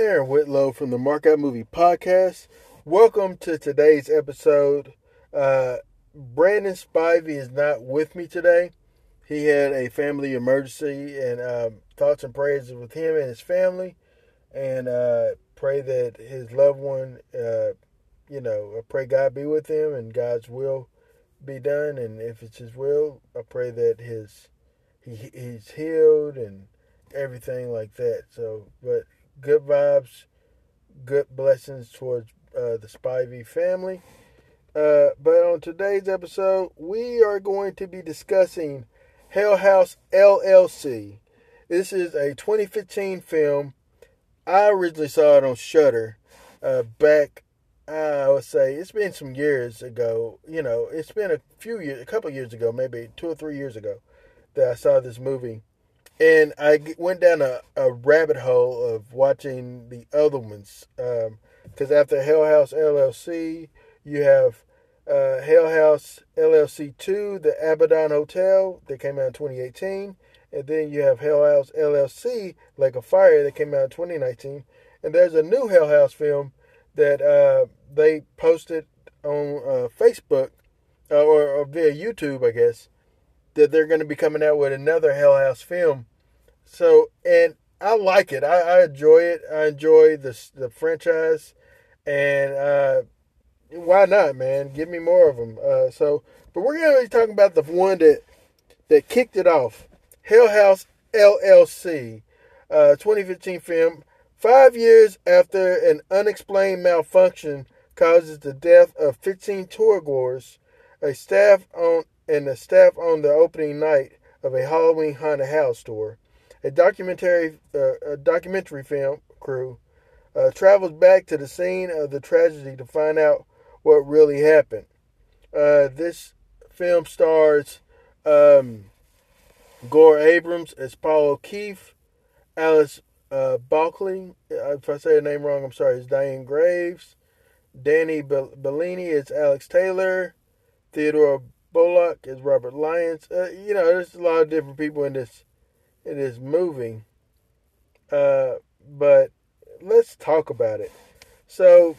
Aaron Whitlow from the Markout Movie Podcast. Welcome to today's episode. Uh, Brandon Spivey is not with me today. He had a family emergency, and um, thoughts and prayers with him and his family. And uh, pray that his loved one, uh, you know, I pray God be with him and God's will be done. And if it's His will, I pray that his he he's healed and everything like that. So, but good vibes, good blessings towards uh, the Spivey family. Uh, but on today's episode, we are going to be discussing Hell House LLC. This is a 2015 film. I originally saw it on Shudder uh, back. I would say it's been some years ago. You know, it's been a few years, a couple years ago, maybe two or three years ago, that I saw this movie and I went down a, a rabbit hole of watching the other ones. Because um, after Hell House LLC, you have uh, Hell House LLC 2, the Abaddon Hotel, that came out in 2018. And then you have Hell House LLC, Lake of Fire, that came out in 2019. And there's a new Hell House film that uh, they posted on uh, Facebook uh, or, or via YouTube, I guess, that they're going to be coming out with another Hell House film so, and I like it. I, I enjoy it. I enjoy the the franchise, and uh, why not, man? Give me more of them. Uh, so, but we're gonna be talking about the one that that kicked it off, Hell House LLC, uh, 2015 film. Five years after an unexplained malfunction causes the death of 15 tourgoers, a staff on and the staff on the opening night of a Halloween haunted house store a documentary uh, a documentary film crew uh, travels back to the scene of the tragedy to find out what really happened. Uh, this film stars um, Gore Abrams as Paul O'Keefe, Alice uh, Balkley. Uh, if I say the name wrong, I'm sorry. It's Diane Graves. Danny Bellini is Alex Taylor. Theodore Bullock is Robert Lyons. Uh, you know, there's a lot of different people in this it is moving. Uh, but let's talk about it. So,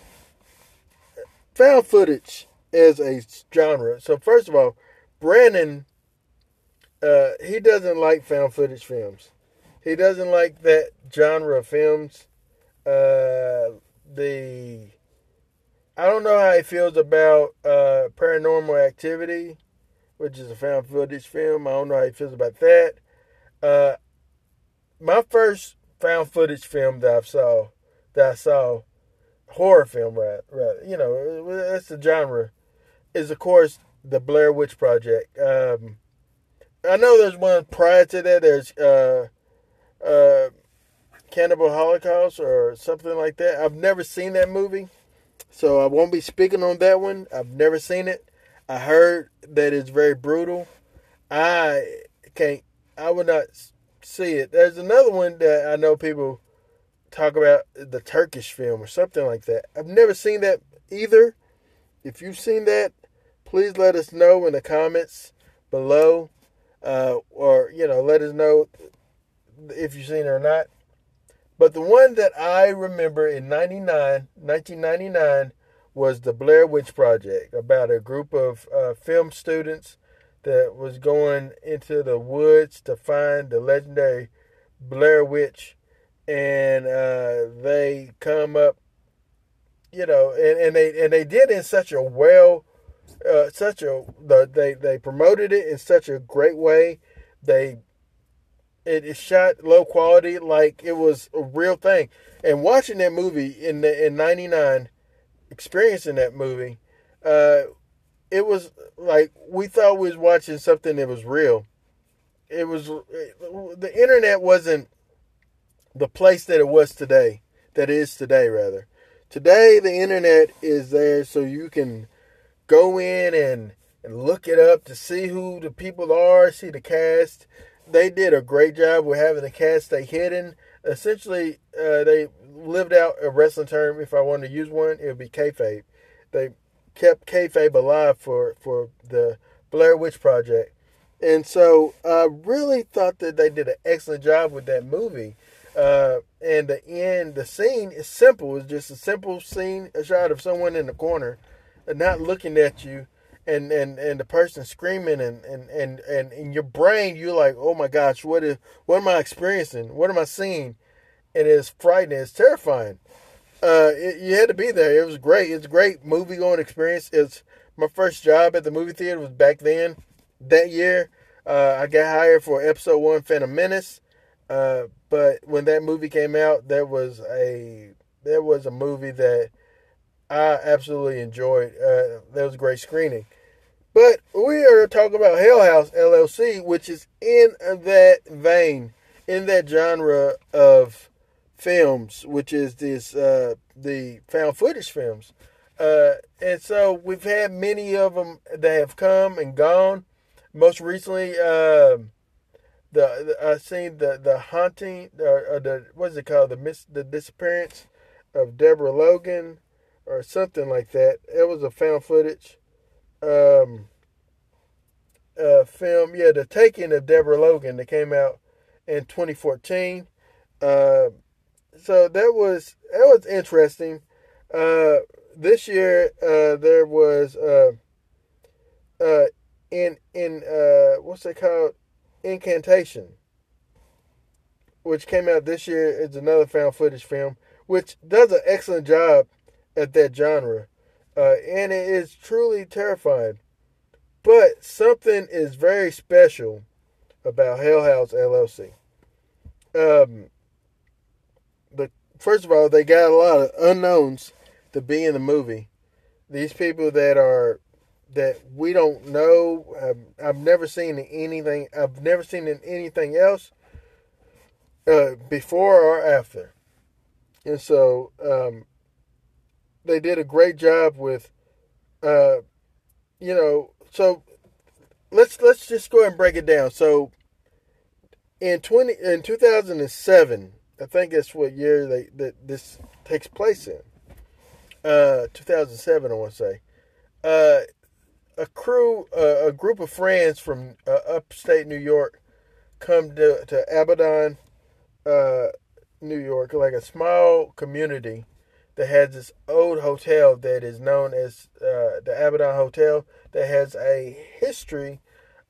found footage is a genre. So, first of all, Brandon, uh, he doesn't like found footage films. He doesn't like that genre of films. Uh, the I don't know how he feels about uh, Paranormal Activity, which is a found footage film. I don't know how he feels about that. Uh, my first found footage film that I saw, that I saw, horror film, right? Right. You know, that's the genre. Is of course the Blair Witch Project. Um, I know there's one prior to that. There's uh, uh, Cannibal Holocaust or something like that. I've never seen that movie, so I won't be speaking on that one. I've never seen it. I heard that it's very brutal. I can't I would not see it. There's another one that I know people talk about the Turkish film or something like that. I've never seen that either. If you've seen that, please let us know in the comments below, uh, or you know, let us know if you've seen it or not. But the one that I remember in 99, 1999 was the Blair Witch Project about a group of uh, film students that was going into the woods to find the legendary Blair Witch, and uh, they come up, you know, and, and they and they did in such a well, uh, such a the, they they promoted it in such a great way. They it is shot low quality, like it was a real thing. And watching that movie in the in '99, experiencing that movie, uh, it was like we thought we was watching something that was real. It was the internet wasn't the place that it was today, that is today rather. Today the internet is there so you can go in and and look it up to see who the people are, see the cast. They did a great job with having the cast stay hidden. Essentially, uh, they lived out a wrestling term. If I wanted to use one, it would be kayfabe. They kept kayfabe alive for for the Blair Witch Project, and so I really thought that they did an excellent job with that movie. Uh, and the end, the scene is simple. It's just a simple scene, a shot of someone in the corner, not looking at you, and and and the person screaming, and and and and in your brain, you're like, oh my gosh, what is what am I experiencing? What am I seeing? And it's frightening. It's terrifying. Uh, it, you had to be there. It was great. It's a great movie going experience. It's my first job at the movie theater was back then. That year, uh, I got hired for episode one, Phantom Menace. Uh, but when that movie came out, there was a there was a movie that I absolutely enjoyed. Uh, that was a great screening. But we are talking about Hell House LLC, which is in that vein, in that genre of films, which is this uh, the found footage films. Uh, and so we've had many of them that have come and gone. Most recently, um, the, the I seen the the haunting or, or the what's it called the miss the disappearance of Deborah Logan or something like that. It was a found footage um uh film. Yeah, the taking of Deborah Logan that came out in 2014. Uh, so that was that was interesting. Uh, this year uh, there was uh, uh, in in what's it called Incantation, which came out this year. It's another found footage film, which does an excellent job at that genre. Uh, and it is truly terrifying. But something is very special about Hell House LLC. Um, the first of all, they got a lot of unknowns to be in the movie. These people that are that we don't know. I've, I've never seen anything. I've never seen in anything else uh, before or after. And so um, they did a great job with, uh, you know. So let's let's just go ahead and break it down. So in twenty in two thousand and seven, I think that's what year they that this takes place in. Uh, two thousand seven, I want to say. Uh, a crew, uh, a group of friends from uh, upstate New York come to, to Abaddon, uh, New York, like a small community that has this old hotel that is known as uh, the Abaddon Hotel that has a history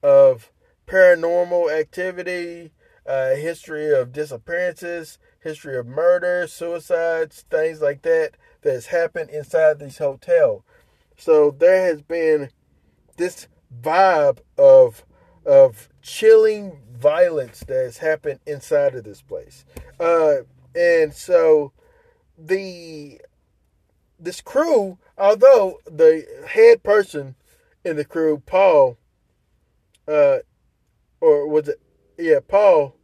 of paranormal activity, a history of disappearances, history of murder, suicides, things like that that has happened inside this hotel. So there has been this vibe of of chilling violence that has happened inside of this place. Uh, and so the this crew, although the head person in the crew, Paul, uh, or was it, yeah, Paul,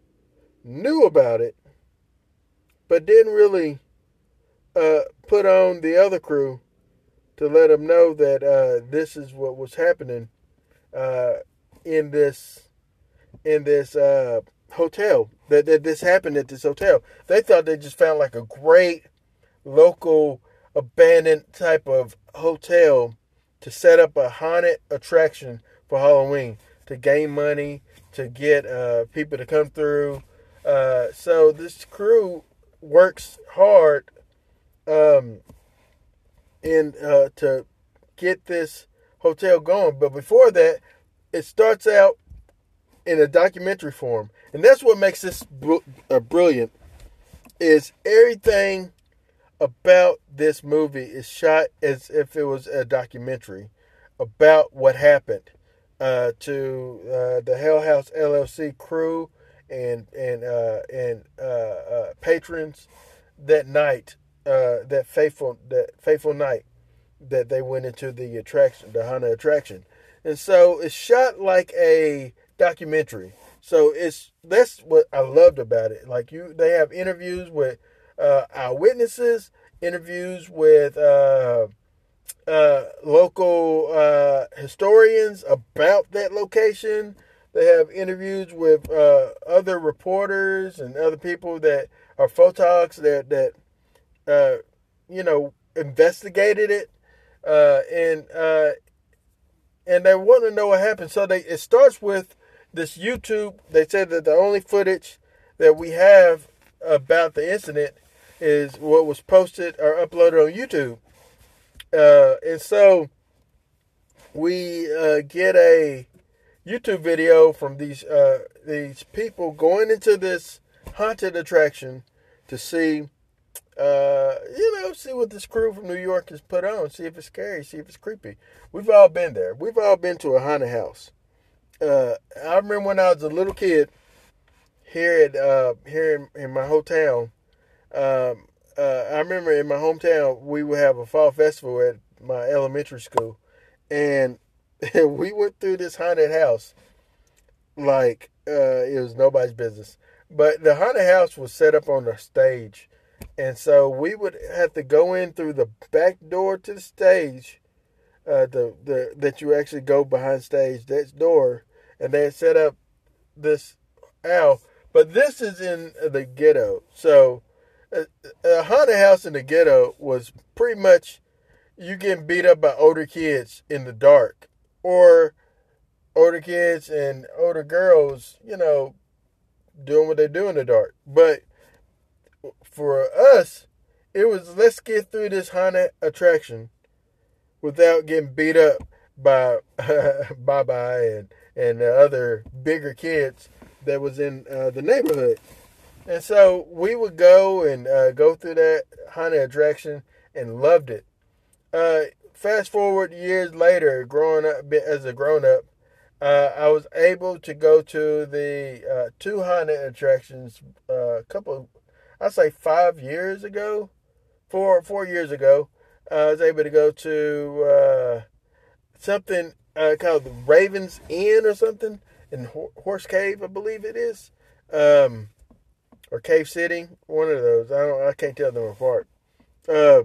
knew about it, but didn't really uh, put on the other crew to let them know that uh, this is what was happening uh, in this in this uh, hotel. That, that this happened at this hotel. They thought they just found like a great local abandoned type of hotel to set up a haunted attraction for Halloween to gain money to get uh, people to come through. Uh, so this crew works hard um, in uh, to get this hotel going. But before that, it starts out in a documentary form, and that's what makes this br- uh, brilliant. Is everything about this movie is shot as if it was a documentary about what happened uh, to uh, the Hell House LLC crew and and uh, and uh, uh, patrons that night uh, that faithful that faithful night that they went into the attraction, the haunted attraction, and so it's shot like a documentary. So it's that's what I loved about it. Like you, they have interviews with uh, eyewitnesses, interviews with uh, uh, local uh, historians about that location. They have interviews with uh, other reporters and other people that are photogs that that uh, you know, investigated it, uh, and uh, and they want to know what happened. So they it starts with this YouTube. They said that the only footage that we have about the incident is what was posted or uploaded on YouTube. Uh, and so we uh, get a YouTube video from these uh, these people going into this haunted attraction to see, uh, you know, see what this crew from New York has put on, see if it's scary, see if it's creepy. We've all been there. We've all been to a haunted house. Uh, I remember when I was a little kid here at uh, here in, in my hometown. Um, uh, I remember in my hometown we would have a fall festival at my elementary school, and we went through this haunted house like uh, it was nobody's business. But the haunted house was set up on a stage, and so we would have to go in through the back door to the stage, uh, the the that you actually go behind stage. That door, and they set up this owl. But this is in the ghetto, so a, a haunted house in the ghetto was pretty much you getting beat up by older kids in the dark or older kids and older girls, you know, doing what they do in the dark. But for us, it was let's get through this haunted attraction without getting beat up by Bye Bye and and the other bigger kids that was in uh, the neighborhood. And so we would go and uh, go through that haunted attraction and loved it. Uh, fast forward years later, growing up as a grown up, uh, I was able to go to the uh, two haunted attractions uh, a couple, I'd say five years ago, four four years ago. I was able to go to uh, something uh, called the Ravens Inn or something in Horse Cave, I believe it is, um, or Cave City, one of those. I don't, I can't tell them apart. Uh,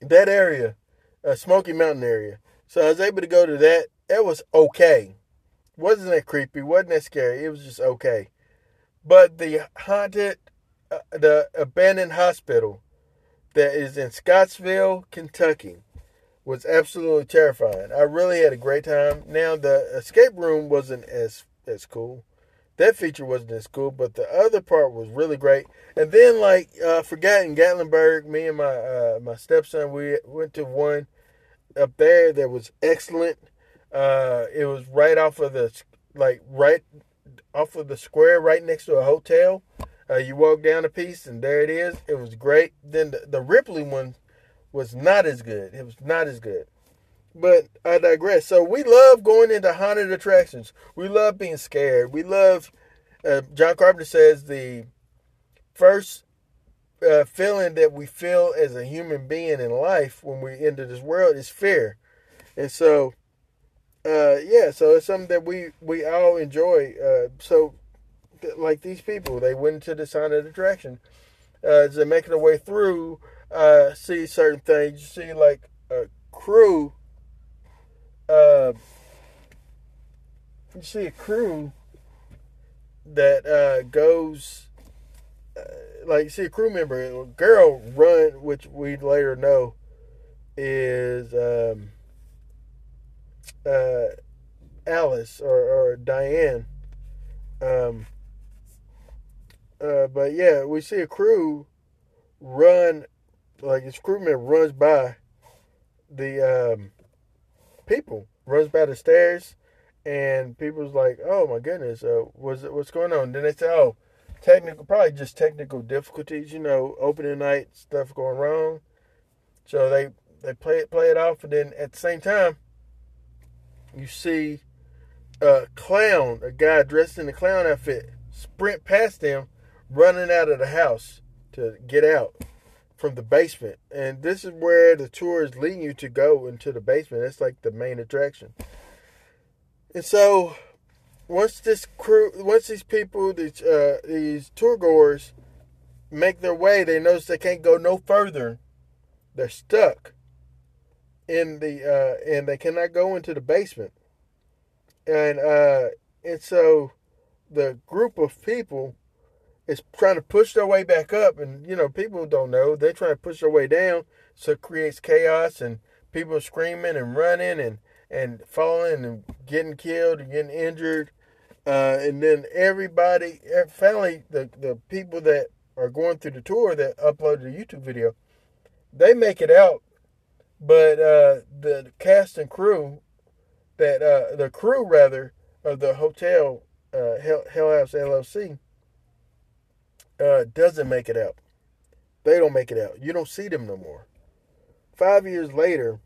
that area, uh, Smoky Mountain area. So I was able to go to that. It was okay. Wasn't that creepy? Wasn't that scary? It was just okay. But the haunted, uh, the abandoned hospital that is in Scottsville, Kentucky, was absolutely terrifying. I really had a great time. Now the escape room wasn't as as cool. That feature wasn't as cool, but the other part was really great. And then, like, uh, forgotten Gatlinburg, me and my uh, my stepson, we went to one up there that was excellent. Uh, it was right off of the like right off of the square, right next to a hotel. Uh, you walk down a piece, and there it is. It was great. Then the, the Ripley one was not as good. It was not as good. But I digress. So we love going into haunted attractions. We love being scared. We love. Uh, John Carpenter says the first uh, feeling that we feel as a human being in life when we enter this world is fear, and so uh, yeah, so it's something that we we all enjoy. Uh, so like these people, they went into this haunted attraction. Uh, as they're making their way through, uh, see certain things. You see like a crew. Uh, you see a crew that uh, goes, uh, like you see a crew member, a girl run, which we later know is um, uh, Alice or, or Diane. Um, uh, but yeah, we see a crew run like his crewman runs by the um, people, runs by the stairs, and people's like, "Oh my goodness, uh, what's what's going on?" Then they say, "Oh, technical, probably just technical difficulties. You know, opening night stuff going wrong." So they they play it play it off, and then at the same time, you see a clown, a guy dressed in a clown outfit, sprint past them, running out of the house to get out from the basement. And this is where the tour is leading you to go into the basement. It's like the main attraction. And so once this crew, once these people, these uh, these tour goers make their way, they notice they can't go no further. They're stuck in the uh, and they cannot go into the basement. And uh, and so the group of people is trying to push their way back up, and you know people don't know. They're trying to push their way down, so it creates chaos and people screaming and running and and falling and getting killed and getting injured, Uh, and then everybody, er, finally, the, the people that are going through the tour that uploaded the YouTube video, they make it out. But uh, the cast and crew, that uh, the crew rather of the hotel uh, Hell, Hell House LLC, uh, doesn't make it out. They don't make it out. You don't see them no more. Five years later,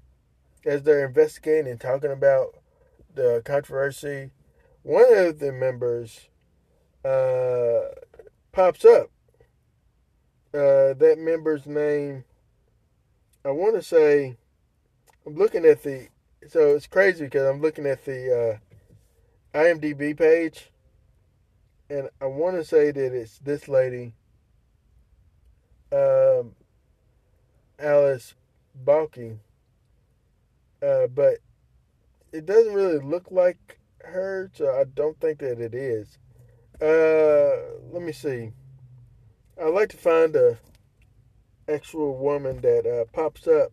as they're investigating and talking about the controversy, one of the members uh, pops up. Uh, that member's name, I want to say, I'm looking at the, so it's crazy because I'm looking at the uh, IMDb page, and I want to say that it's this lady, um, Alice Balky, uh, but it doesn't really look like her, so I don't think that it is. Uh, let me see. I'd like to find a actual woman that uh, pops up.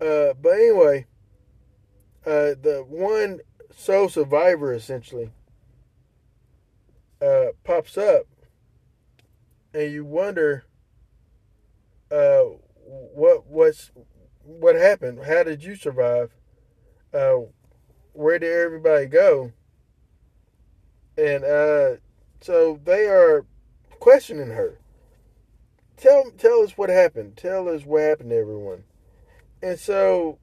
Uh, but anyway, uh, the one sole survivor essentially uh, pops up, and you wonder uh, what what's what happened. How did you survive? Uh, where did everybody go? And uh, so they are questioning her. Tell tell us what happened. Tell us what happened to everyone. And so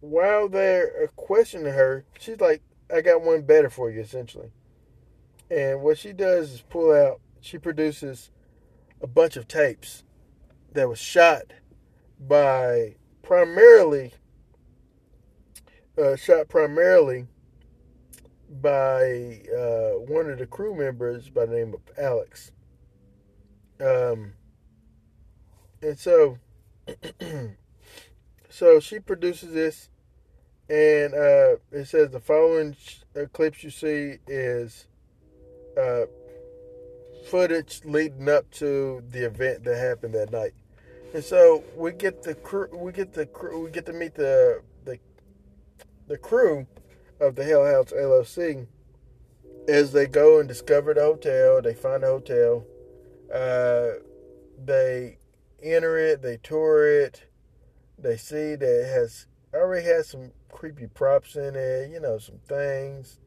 while they're questioning her, she's like, I got one better for you, essentially. And what she does is pull out, she produces a bunch of tapes that was shot by primarily uh, shot primarily by uh, one of the crew members by the name of Alex. Um, and so, so she produces this, and uh, it says the following uh, clips you see is uh, footage leading up to the event that happened that night. And so we get the crew, we get the crew, we get to meet the the the crew of the Hell House LLC as they go and discover the hotel. They find the hotel. Uh, they enter it. They tour it. They see that it has already has some creepy props in it. You know, some things.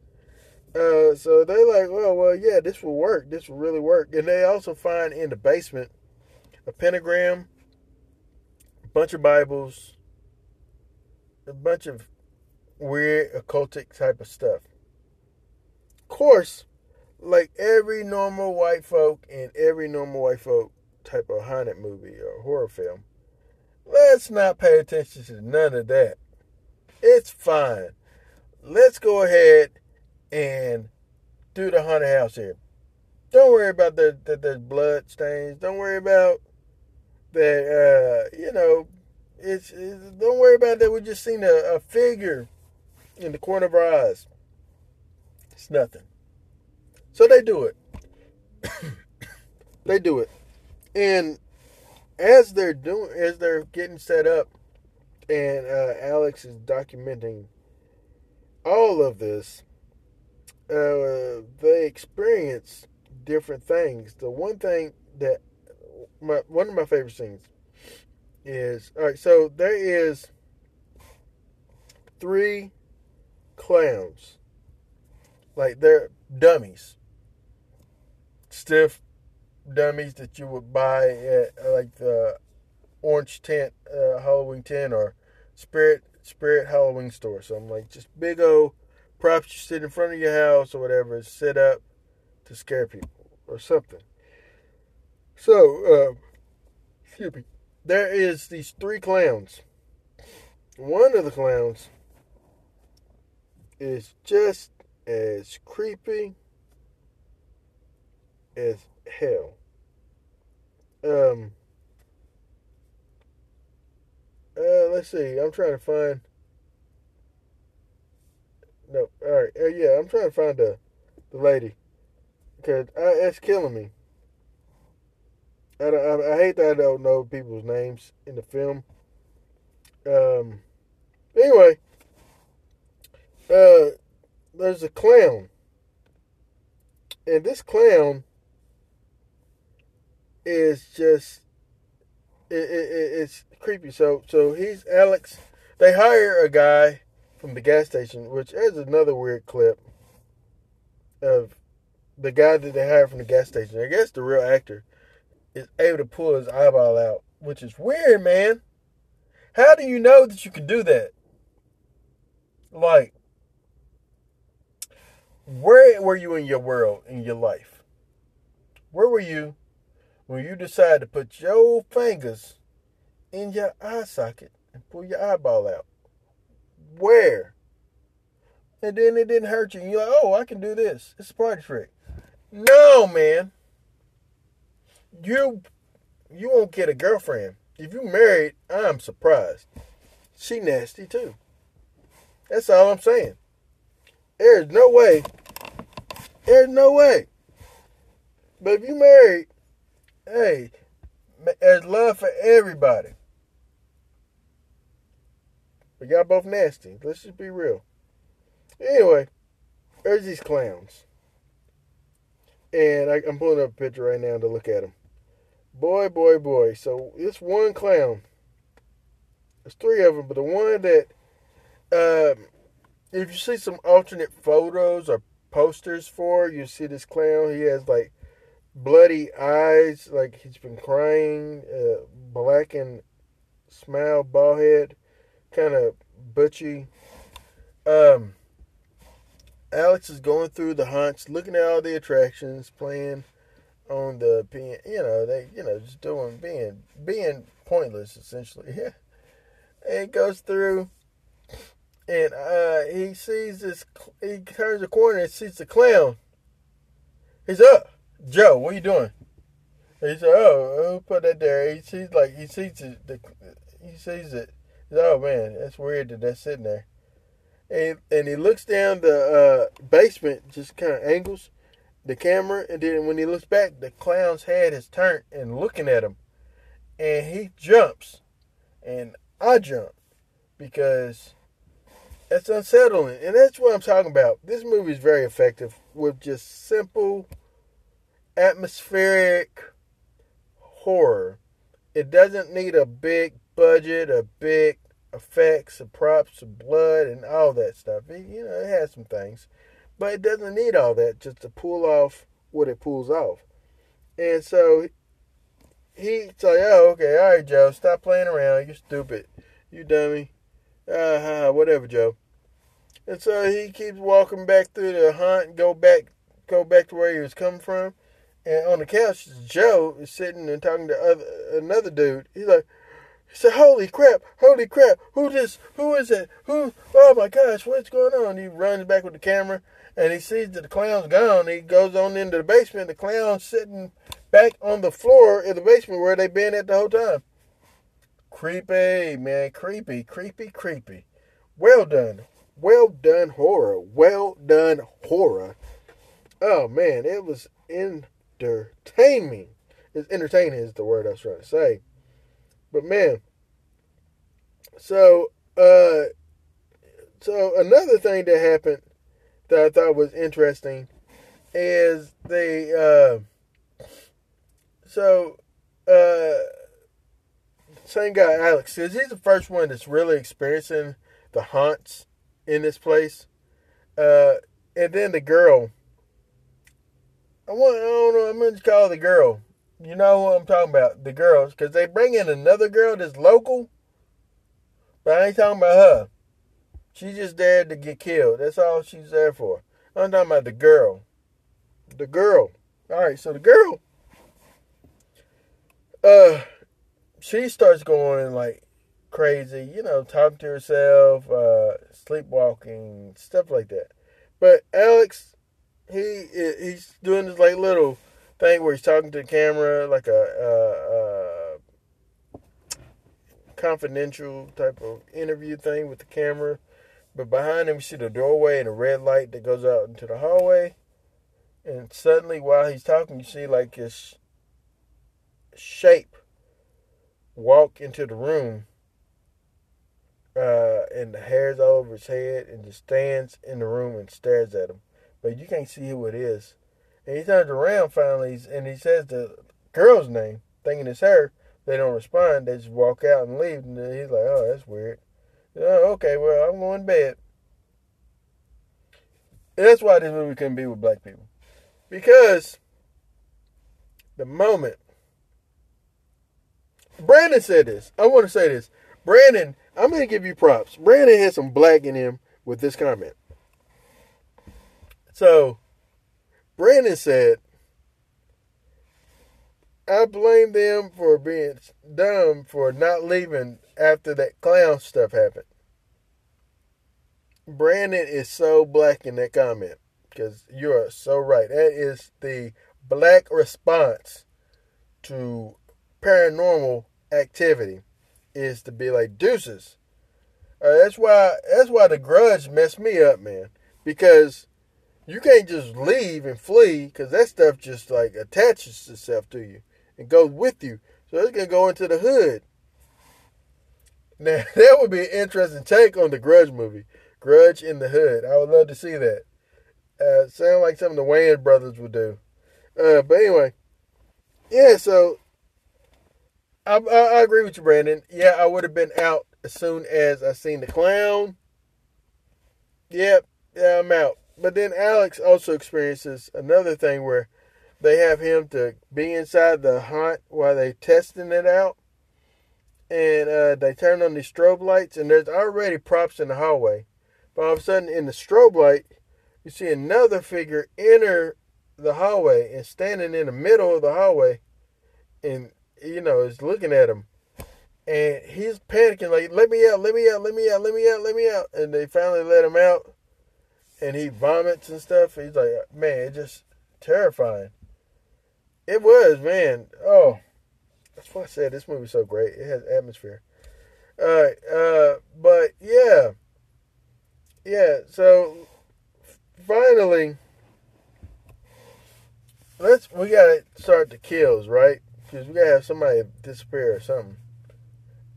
Uh, so they like, well, well, yeah, this will work. This will really work. And they also find in the basement a pentagram a bunch of Bibles, a bunch of weird occultic type of stuff. Of course, like every normal white folk and every normal white folk type of haunted movie or horror film, let's not pay attention to none of that. It's fine. Let's go ahead and do the haunted house here. Don't worry about that the, there's blood stains. Don't worry about that uh, you know, it's, it's, don't worry about that. We just seen a, a figure in the corner of our eyes. It's nothing. So they do it. they do it, and as they're doing, as they're getting set up, and uh, Alex is documenting all of this, uh, they experience different things. The one thing that my one of my favorite scenes is all right. So there is three clowns, like they're dummies, stiff dummies that you would buy at like the orange tent, uh, Halloween tent, or Spirit Spirit Halloween store. So I'm like just big old props you sit in front of your house or whatever, set up to scare people or something. So, uh, excuse me. There is these three clowns. One of the clowns is just as creepy as hell. Um. Uh, let's see. I'm trying to find. No, all right. Uh, yeah, I'm trying to find the the lady because uh, it's killing me. I, I, I, hate that I don't know people's names in the film. Um. Anyway, uh, there's a clown and this clown is just it, it, it's creepy. So so he's Alex. They hire a guy from the gas station, which is another weird clip of the guy that they hired from the gas station. I guess the real actor is able to pull his eyeball out, which is weird, man. How do you know that you can do that? Like, where were you in your world, in your life? Where were you when you decided to put your fingers in your eye socket and pull your eyeball out? Where? And then it didn't hurt you. You're like, oh, I can do this. It's a party trick. No, man. You you won't get a girlfriend. If you married, I'm surprised. She nasty too. That's all I'm saying. There's no way. There's no way. But if you married, hey, there's love for everybody. But y'all both nasty. Let's just be real. Anyway, there's these clowns. And I, am pulling up a picture right now to look at them. Boy, boy, boy. So it's one clown. There's three of them, but the one that, um, if you see some alternate photos or posters for, you see this clown. He has like bloody eyes, like he's been crying, uh, black and smile, bald head, kind of butchy. Um, Alex is going through the hunts, looking at all the attractions, playing on the piano. You know, they, you know, just doing being being pointless essentially. Yeah, and goes through, and uh, he sees this. He turns the corner and sees the clown. He's up, Joe. What are you doing? he said, "Oh, who put that there?" He sees like he sees the, the he sees it. Oh man, that's weird that that's sitting there and and he looks down the uh, basement, just kind of angles the camera, and then when he looks back, the clown's head is turned and looking at him, and he jumps, and I jump because that's unsettling, and that's what I'm talking about. This movie is very effective with just simple, atmospheric horror. It doesn't need a big budget, a big effects, the props, the blood, and all that stuff. It, you know, it has some things, but it doesn't need all that just to pull off what it pulls off. And so he's like, "Oh, okay, all right, Joe, stop playing around. You're stupid, you dummy. Uh, whatever, Joe." And so he keeps walking back through the hunt, go back, go back to where he was coming from. And on the couch, Joe is sitting and talking to other another dude. He's like, he said, Holy crap, holy crap, who this, who is it? Who, oh my gosh, what's going on? He runs back with the camera and he sees that the clown's gone. He goes on into the basement. The clown's sitting back on the floor in the basement where they've been at the whole time. Creepy, man, creepy, creepy, creepy. Well done. Well done horror. Well done horror. Oh man, it was entertaining. It's entertaining is the word I was trying to say. But man, so uh, so another thing that happened that I thought was interesting is the uh, so uh, same guy Alex says he's the first one that's really experiencing the haunts in this place. Uh, and then the girl. I want I don't know, I'm gonna call the girl. You know what I'm talking about? The girls, because they bring in another girl that's local, but I ain't talking about her. She's just there to get killed. That's all she's there for. I'm talking about the girl. The girl. All right, so the girl, uh, she starts going like crazy, you know, talking to herself, uh, sleepwalking, stuff like that. But Alex, he he's doing this like little thing where he's talking to the camera, like a, confidential type of interview thing with the camera. But behind him, you see the doorway and a red light that goes out into the hallway. And suddenly, while he's talking, you see like this shape walk into the room. Uh, and the hair's all over his head and just stands in the room and stares at him. But you can't see who it is And he turns around finally and he says the girl's name, thinking it's her. They don't respond. They just walk out and leave. And he's like, oh, that's weird. Oh, okay, well, I'm going to bed. That's why this movie couldn't be with black people. Because the moment Brandon said this, I want to say this. Brandon, I'm going to give you props. Brandon had some black in him with this comment. So, Brandon said, I blame them for being dumb for not leaving after that clown stuff happened. Brandon is so black in that comment because you are so right. That is the black response to paranormal activity is to be like deuces. Uh, that's why that's why the grudge messed me up, man. Because you can't just leave and flee because that stuff just like attaches itself to you and goes with you. So it's gonna go into the hood. Now that would be an interesting take on the Grudge movie. Grudge in the Hood. I would love to see that. Uh, sound like something the Wayans brothers would do. Uh, but anyway, yeah. So I, I, I agree with you, Brandon. Yeah, I would have been out as soon as I seen the clown. Yep, yeah, I'm out. But then Alex also experiences another thing where they have him to be inside the haunt while they testing it out. And uh, they turn on these strobe lights, and there's already props in the hallway. But all of a sudden, in the strobe light, you see another figure enter the hallway and standing in the middle of the hallway, and you know is looking at him, and he's panicking like, "Let me out! Let me out! Let me out! Let me out! Let me out!" And they finally let him out, and he vomits and stuff. He's like, "Man, it's just terrifying." It was, man. Oh, that's why I said this movie's so great. It has atmosphere. All right, uh, but yeah, yeah. So finally, let's we gotta start the kills, right? Because we gotta have somebody disappear or something.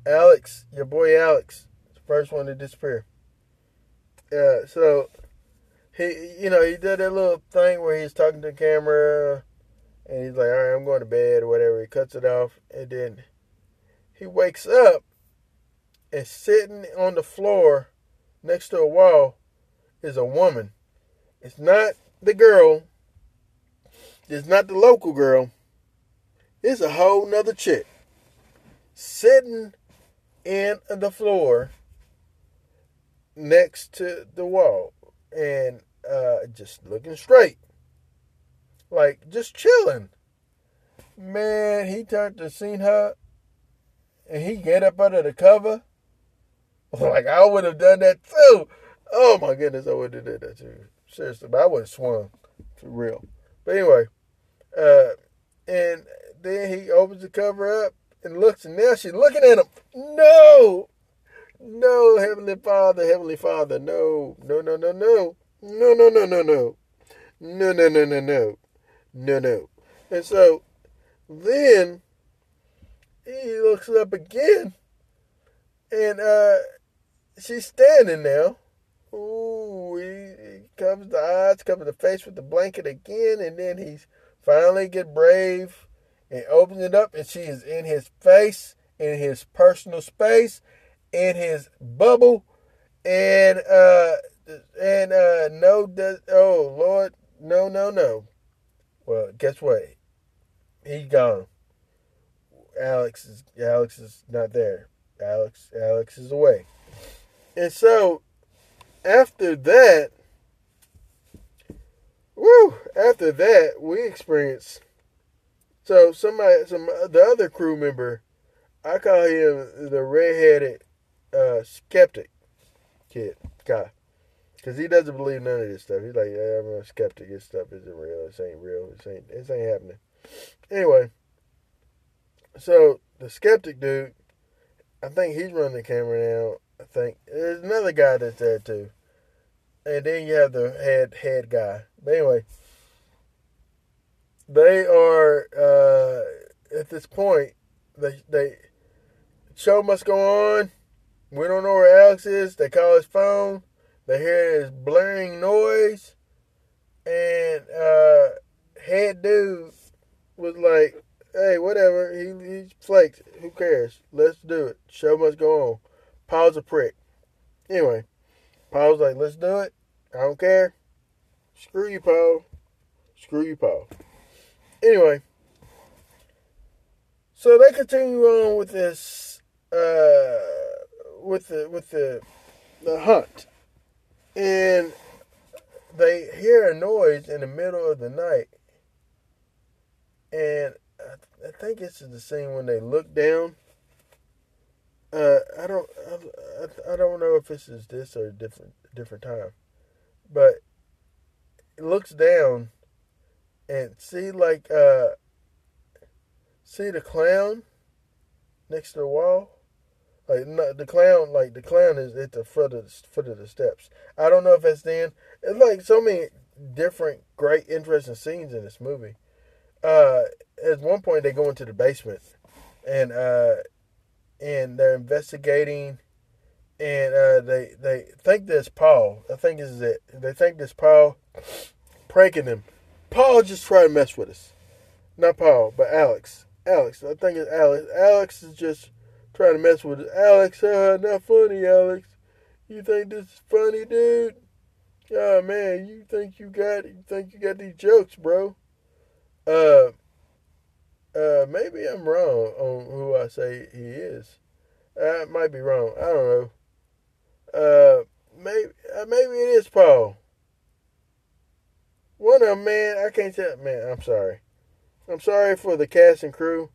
Alex, your boy Alex, first one to disappear. Yeah, so he, you know, he did that little thing where he's talking to the camera and he's like, all right, I'm going to bed or whatever. He cuts it off, and then he wakes up and sitting on the floor next to a wall is a woman. It's not the girl. It's not the local girl. It's a whole nother chick sitting in the floor next to the wall and uh, just looking straight like just chilling. Man, he turned to seen her and he get up under the cover. Like I would have done that too. Oh my goodness, I would have did that too. Seriously, but I would have swung for real. But anyway, uh, and then he opens the cover up and looks, and now she's looking at him. No, no, Heavenly Father, Heavenly Father, no, no, no, no, no, no, no, no, no, no. No, no, no, no, no. No, no. And so then he looks up again and uh she's standing now. Ooh, he, he covers the eyes, covers the face with the blanket again, and then he's finally get brave and opens it up and she is in his face, in his personal space, in his bubble, and uh and uh, no, does oh Lord, no, no, no, well, guess what? He's gone. Alex is Alex is not there. Alex Alex is away. And so after that woo, after that we experience so somebody some the other crew member I call him the redheaded uh skeptic kid guy. Cause he doesn't believe none of this stuff. He's like, yeah, I'm a skeptic. This stuff isn't real. This ain't real. This ain't. This ain't happening. Anyway, so the skeptic dude, I think he's running the camera now. I think there's another guy that's there too, and then you have the head head guy. But anyway, they are uh, at this point. They they show must go on. We don't know where Alex is. They call his phone they hear this blaring noise, and uh, head dude was like, "Hey, whatever." He he flaked. Who cares? Let's do it. Show must go on. Paul's a prick. Anyway, Paul's like, "Let's do it." I don't care. Screw you, Paul. Screw you, Paul. Anyway, so they continue on with this, uh, with the with the the hunt, and they hear a noise in the middle of the night, and I, I think this is the scene when they look down. Uh, I don't, I, I don't know if this is this or different different time, but it looks down and see like uh see the clown next to the wall like no, the clown like the clown is at the foot of the foot of the steps i don't know if that's then it's like so many different great interesting scenes in this movie uh at one point they go into the basement and uh and they're investigating and uh they they think this paul i think this is it they think this paul pranking them Paul just tried to mess with us. Not Paul, but Alex. Alex. I think it's Alex. Alex is just trying to mess with. Alex, uh, not funny, Alex. You think this is funny, dude? Oh man, you think you got you think you got these jokes, bro. Uh uh maybe I'm wrong on who I say he is. I might be wrong. I don't know. Uh maybe uh, maybe it is Paul. One of them, man, I can't tell. Man, I'm sorry. I'm sorry for the cast and crew.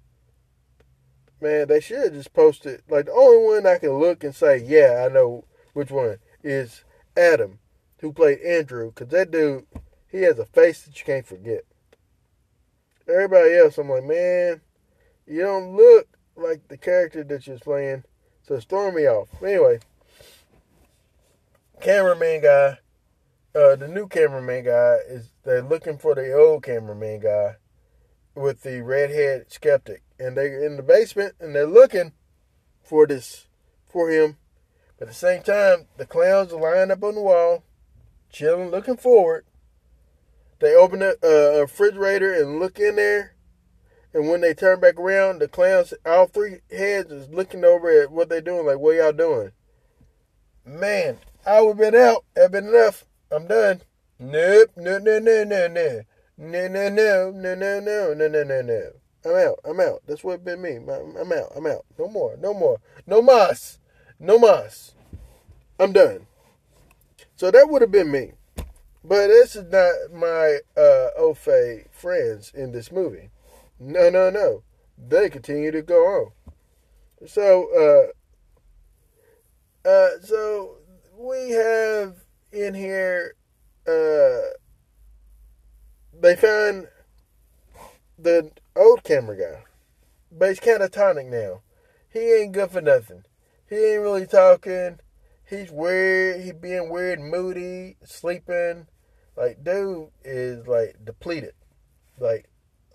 Man, they should just posted. Like, the only one I can look and say, yeah, I know which one is Adam, who played Andrew, because that dude, he has a face that you can't forget. Everybody else, I'm like, man, you don't look like the character that you're playing, so it's throwing me off. Anyway, cameraman guy, uh, the new cameraman guy is they're looking for the old cameraman guy with the redhead skeptic, and they're in the basement and they're looking for this for him. But at the same time, the clowns are lying up on the wall, chilling, looking forward. They open a, uh, a refrigerator and look in there, and when they turn back around, the clowns, all three heads, is looking over at what they're doing. Like, what y'all doing? Man, I would been out. I've been enough. I'm done. Nope. No, no, no, no, no. No, no, no, no, no, no, no, no, no, no. I'm out. I'm out. That's what been me. I'm out. I'm out. No more. No more. No mas. No mas. I'm done. So that would have been me. But this is not my uh Ofe friends in this movie. No, no, no. They continue to go on. So uh uh so we have in here, uh, they find the old camera guy, but he's catatonic now. He ain't good for nothing. He ain't really talking. He's weird. He being weird, moody, sleeping. Like dude is like depleted, like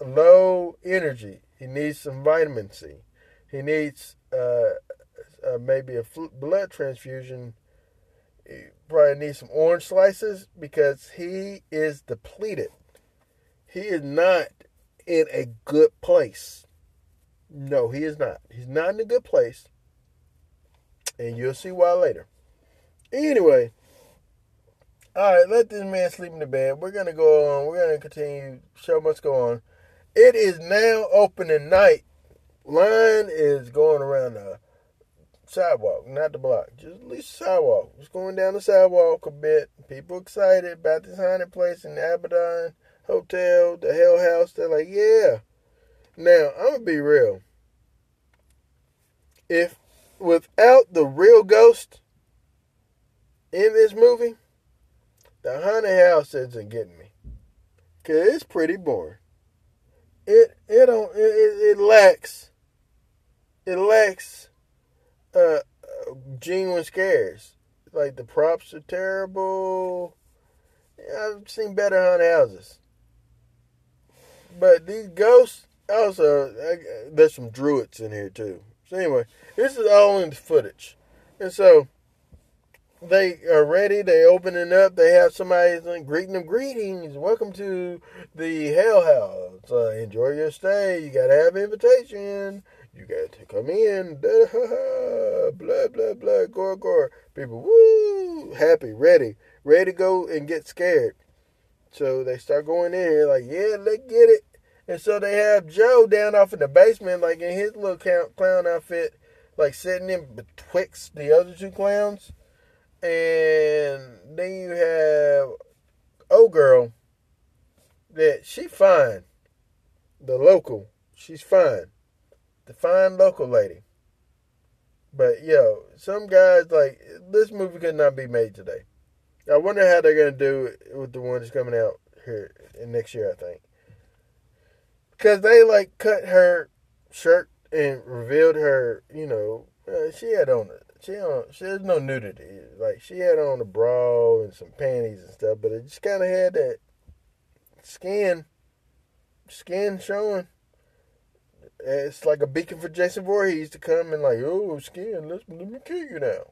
low energy. He needs some vitamin C. He needs uh, uh maybe a blood transfusion He probably needs some orange slices because he is depleted. He is not in a good place. No, he is not. He's not in a good place. And you'll see why later. Anyway, all right, let this man sleep in the bed. We're going to go on. We're going to continue. Show must go on. It is now opening night. Line is going around the sidewalk, not the block, just at least the sidewalk. Just going down the sidewalk a bit. People excited about this haunted place in Abaddon Hotel, the Hell House. They're like, yeah. Now, I'm to be real. If without the real ghost in this movie, the haunted house isn't getting me. Cause it's pretty boring. It it don't it, it, lacks it lacks uh, genuine scares. Like the props are terrible. I've seen better haunted houses, but these ghosts also there's some druids in here too. So anyway, this is all in the footage, and so they are ready. They opening up. They have somebody greeting them. Greetings. Welcome to the Hell House. Uh, enjoy your stay. You gotta have invitation. You got to come in. Blah blah blah. Gore gore. People woo happy, ready, ready to go and get scared. So they start going in here like, yeah, let's get it. And so they have Joe down off in the basement, like in his little clown outfit, like sitting in betwixt the other two clowns. And then you have oh girl that she fine. The local, she's fine. The fine local lady. But yo, some guys like this movie could not be made today. I wonder how they're gonna do it with the one that's coming out here next year. I think because they like cut her shirt and revealed her. You know, uh, she had on she on she has no nudity. Like she had on a bra and some panties and stuff, but it just kind of had that skin, skin showing. It's like a beacon for Jason Voorhees to come and like, oh, skin, let's let me kill you now.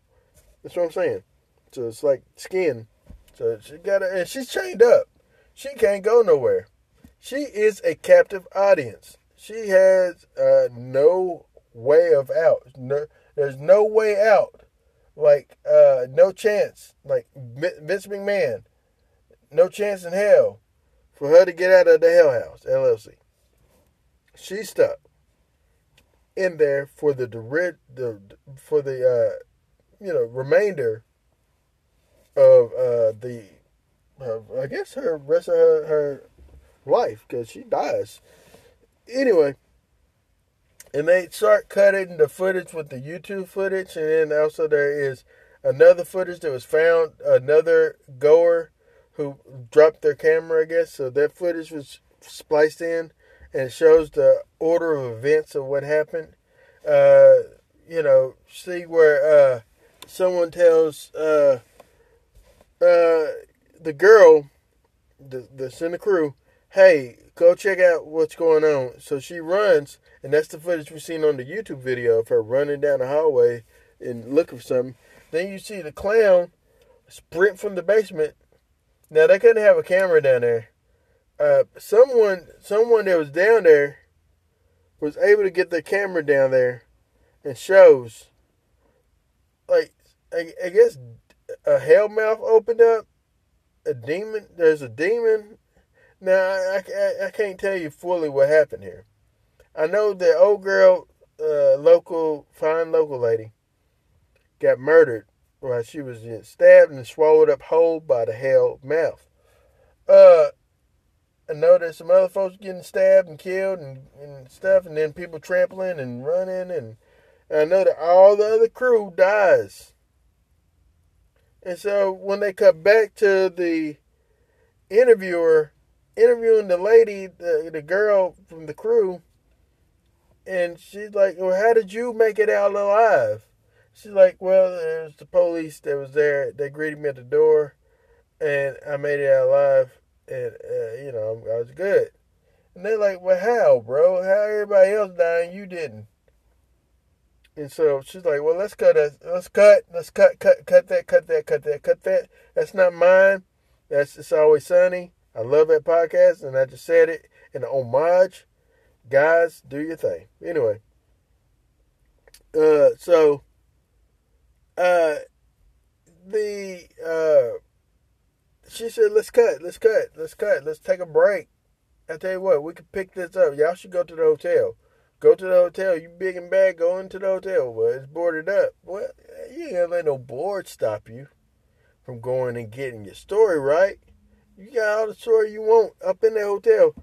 That's what I'm saying. So it's like skin. So she got it, and she's chained up. She can't go nowhere. She is a captive audience. She has uh, no way of out. No, there's no way out. Like uh, no chance. Like Vince McMahon, no chance in hell for her to get out of the Hell House LLC. She's stuck in there for the the for the uh, you know remainder of uh, the, I guess her rest of her, her life because she dies. Anyway, and they start cutting the footage with the YouTube footage, and then also there is another footage that was found, another goer who dropped their camera, I guess. So that footage was spliced in and shows the order of events of what happened. Uh, you know, see where uh, someone tells uh, uh, the girl, the the in the crew, hey, go check out what's going on. So she runs, and that's the footage we've seen on the YouTube video of her running down the hallway and looking for something. Then you see the clown sprint from the basement. Now they couldn't have a camera down there. Uh, someone, someone that was down there, was able to get the camera down there, and shows. Like, I, I guess a hell mouth opened up. A demon. There's a demon. Now I, I, I can't tell you fully what happened here. I know the old girl, uh, local fine local lady, got murdered while she was stabbed and swallowed up whole by the hell mouth. Uh, I know there's some other folks getting stabbed and killed and, and stuff, and then people trampling and running, and, and I know that all the other crew dies. And so when they cut back to the interviewer interviewing the lady, the, the girl from the crew, and she's like, Well, how did you make it out alive? She's like, Well, there's the police that was there. They greeted me at the door, and I made it out alive, and, uh, you know, I was good. And they're like, Well, how, bro? How everybody else died you didn't? And so she's like, "Well, let's cut it. Let's cut. Let's cut. Cut. Cut that. Cut that. Cut that. Cut that. That's not mine. That's it's always sunny. I love that podcast, and I just said it in homage. Guys, do your thing. Anyway, uh, so uh, the uh, she said, "Let's cut. Let's cut. Let's cut. Let's take a break." I tell you what, we could pick this up. Y'all should go to the hotel. Go to the hotel. You big and bad, go into the hotel. Well, it's boarded up. Well, you ain't gonna let no board stop you from going and getting your story right. You got all the story you want up in the hotel.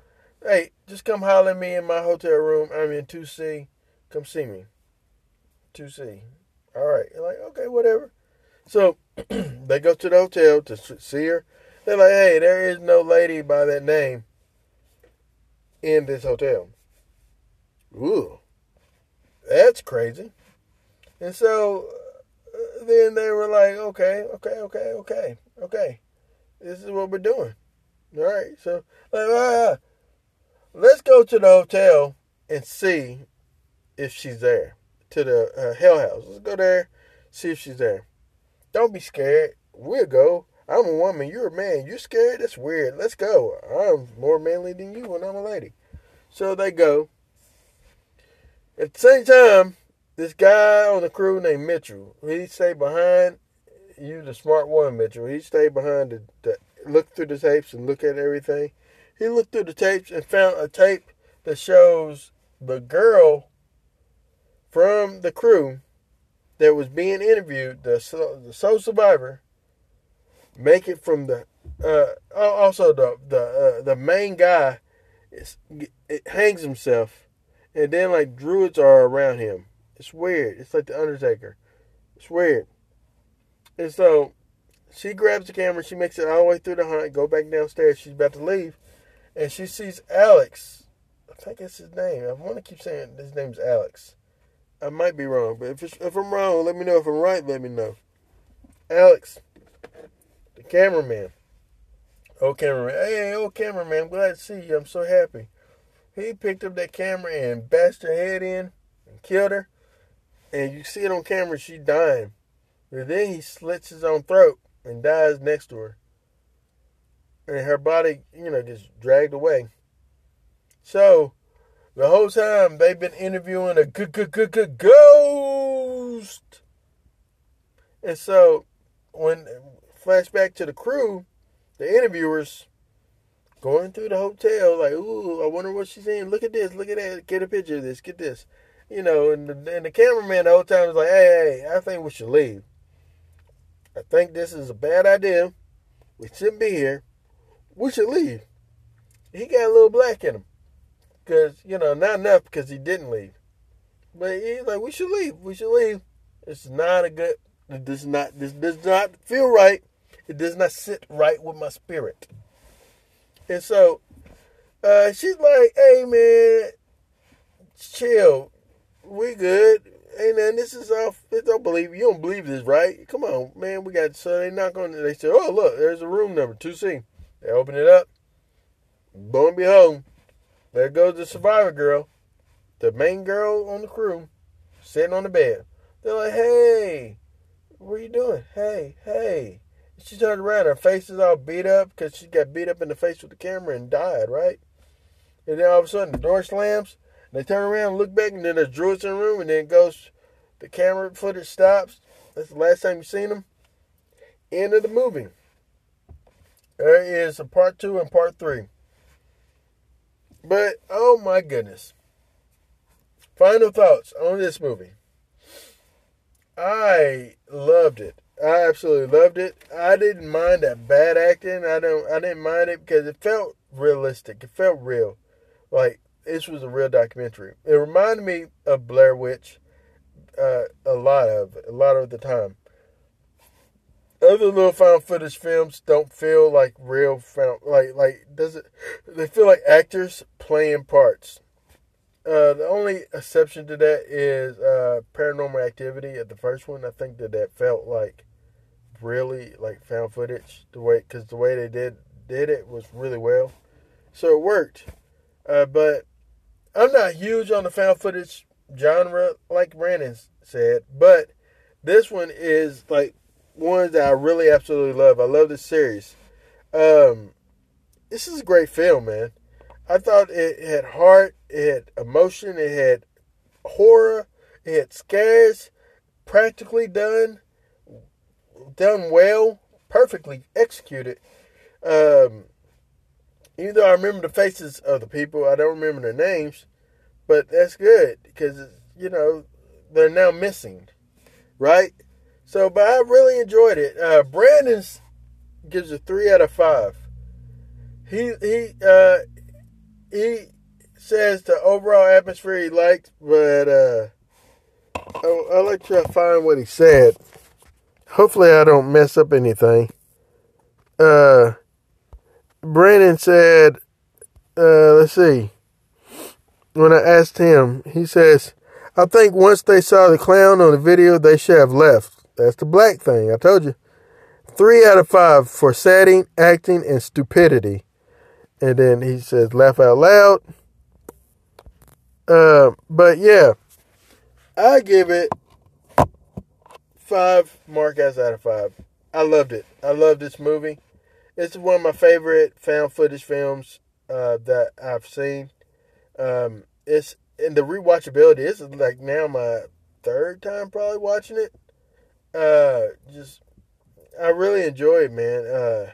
Hey, just come holler at me in my hotel room. I'm in 2C. Come see me. 2C. All right. You're like, okay, whatever. So they go to the hotel to see her. They're like, hey, there is no lady by that name in this hotel. Ooh, that's crazy. And so uh, then they were like, okay, okay, okay, okay, okay. This is what we're doing. All right. So like, uh, let's go to the hotel and see if she's there. To the uh, Hell House. Let's go there, see if she's there. Don't be scared. We'll go. I'm a woman. You're a man. You're scared? That's weird. Let's go. I'm more manly than you when I'm a lady. So they go. At the same time, this guy on the crew named Mitchell, he stayed behind. You the smart one, Mitchell. He stayed behind to, to look through the tapes and look at everything. He looked through the tapes and found a tape that shows the girl from the crew that was being interviewed, the the sole survivor, make it from the uh, also the the uh, the main guy hangs himself, and then like druids are around him. It's weird. It's like the Undertaker. It's weird. And so she grabs the camera. She makes it all the way through the hunt. Go back downstairs. She's about to leave, and she sees Alex. I think that's his name. I want to keep saying his name's Alex. I might be wrong, but if if I'm wrong, let me know. If I'm right, let me know. Alex the cameraman. Oh, cameraman. Hey, old cameraman, I'm glad to see you. I'm so happy. He picked up that camera and bashed her head in and killed her. And you see it on camera, she dying. But then he slits his own throat and dies next to her. And her body, you know, just dragged away. So, the whole time they've been interviewing a good, good, good, good ghost. And so, when flashback to the crew, the interviewers going through the hotel, like, ooh, I wonder what she's saying. Look at this, look at that, get a picture of this, get this. You know, and the, and the cameraman the whole time was like, hey, hey, I think we should leave. I think this is a bad idea. We shouldn't be here. We should leave. He got a little black in him. Because, you know, not enough because he didn't leave. But he's like, we should leave. We should leave. It's not a good, it does not, this does not feel right. It does not sit right with my spirit. And so uh, she's like, hey man, chill. We good. Hey man, this is all don't believe you don't believe this, right? Come on, man. We got so they knock on they said, Oh look, there's a room number, two C. They open it up. Lo and behold, there goes the survivor girl, the main girl on the crew, sitting on the bed. They're like, Hey, what are you doing? Hey, hey. She turned around, her face is all beat up because she got beat up in the face with the camera and died, right? And then all of a sudden the door slams, they turn around, look back, and then there's druids in the room, and then goes, the camera footage stops. That's the last time you've seen them. End of the movie. There is a part two and part three. But oh my goodness. Final thoughts on this movie. I loved it. I absolutely loved it. I didn't mind that bad acting. I don't. I didn't mind it because it felt realistic. It felt real. Like this was a real documentary. It reminded me of Blair Witch. Uh, a lot of a lot of the time. Other little found footage films don't feel like real found like like does it? They feel like actors playing parts. Uh, the only exception to that is uh, Paranormal Activity at the first one. I think that that felt like really like found footage the way because the way they did did it was really well, so it worked. Uh, but I'm not huge on the found footage genre, like Brandon said. But this one is like one that I really absolutely love. I love this series. Um, this is a great film, man. I thought it had heart, it had emotion, it had horror, it had scares, practically done, done well, perfectly executed. Um, even though I remember the faces of the people, I don't remember their names, but that's good because you know they're now missing, right? So, but I really enjoyed it. Uh, Brandon's gives a three out of five. He he uh, he says the overall atmosphere he liked, but uh, I, I like to find what he said. Hopefully, I don't mess up anything. Uh, Brandon said, uh, let's see. When I asked him, he says, I think once they saw the clown on the video, they should have left. That's the black thing. I told you. Three out of five for setting, acting, and stupidity. And then he says, laugh out loud. Uh, but yeah, I give it five markouts out of five. I loved it. I love this movie. It's one of my favorite found footage films uh, that I've seen. Um, it's and the rewatchability is like now my third time probably watching it. Uh, just I really enjoy it, man. Uh,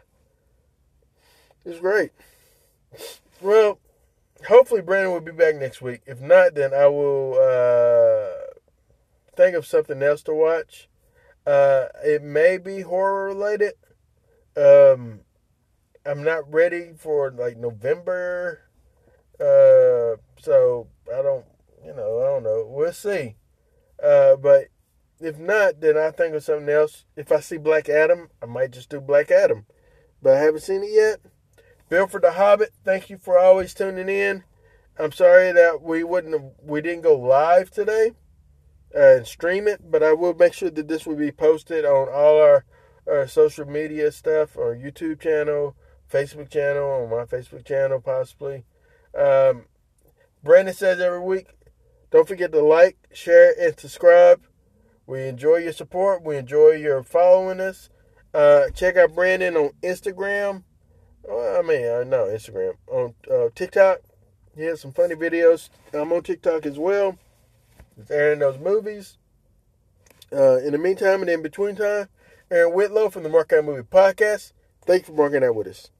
it's great. Well, hopefully Brandon will be back next week. If not, then I will uh, think of something else to watch. Uh, it may be horror related. Um, I'm not ready for like November. Uh, so I don't, you know, I don't know. We'll see. Uh, but if not, then I think of something else. If I see Black Adam, I might just do Black Adam. But I haven't seen it yet. Bill for the Hobbit, thank you for always tuning in. I'm sorry that we wouldn't we didn't go live today uh, and stream it, but I will make sure that this will be posted on all our, our social media stuff, our YouTube channel, Facebook channel, on my Facebook channel possibly. Um, Brandon says every week, don't forget to like, share, and subscribe. We enjoy your support. We enjoy your following us. Uh, check out Brandon on Instagram. I mean, uh, no, Instagram. On uh, TikTok. He has some funny videos. I'm on TikTok as well. It's airing those movies. Uh, in the meantime and in between time, Aaron Whitlow from the Mark Out Movie Podcast. Thanks for marking out with us.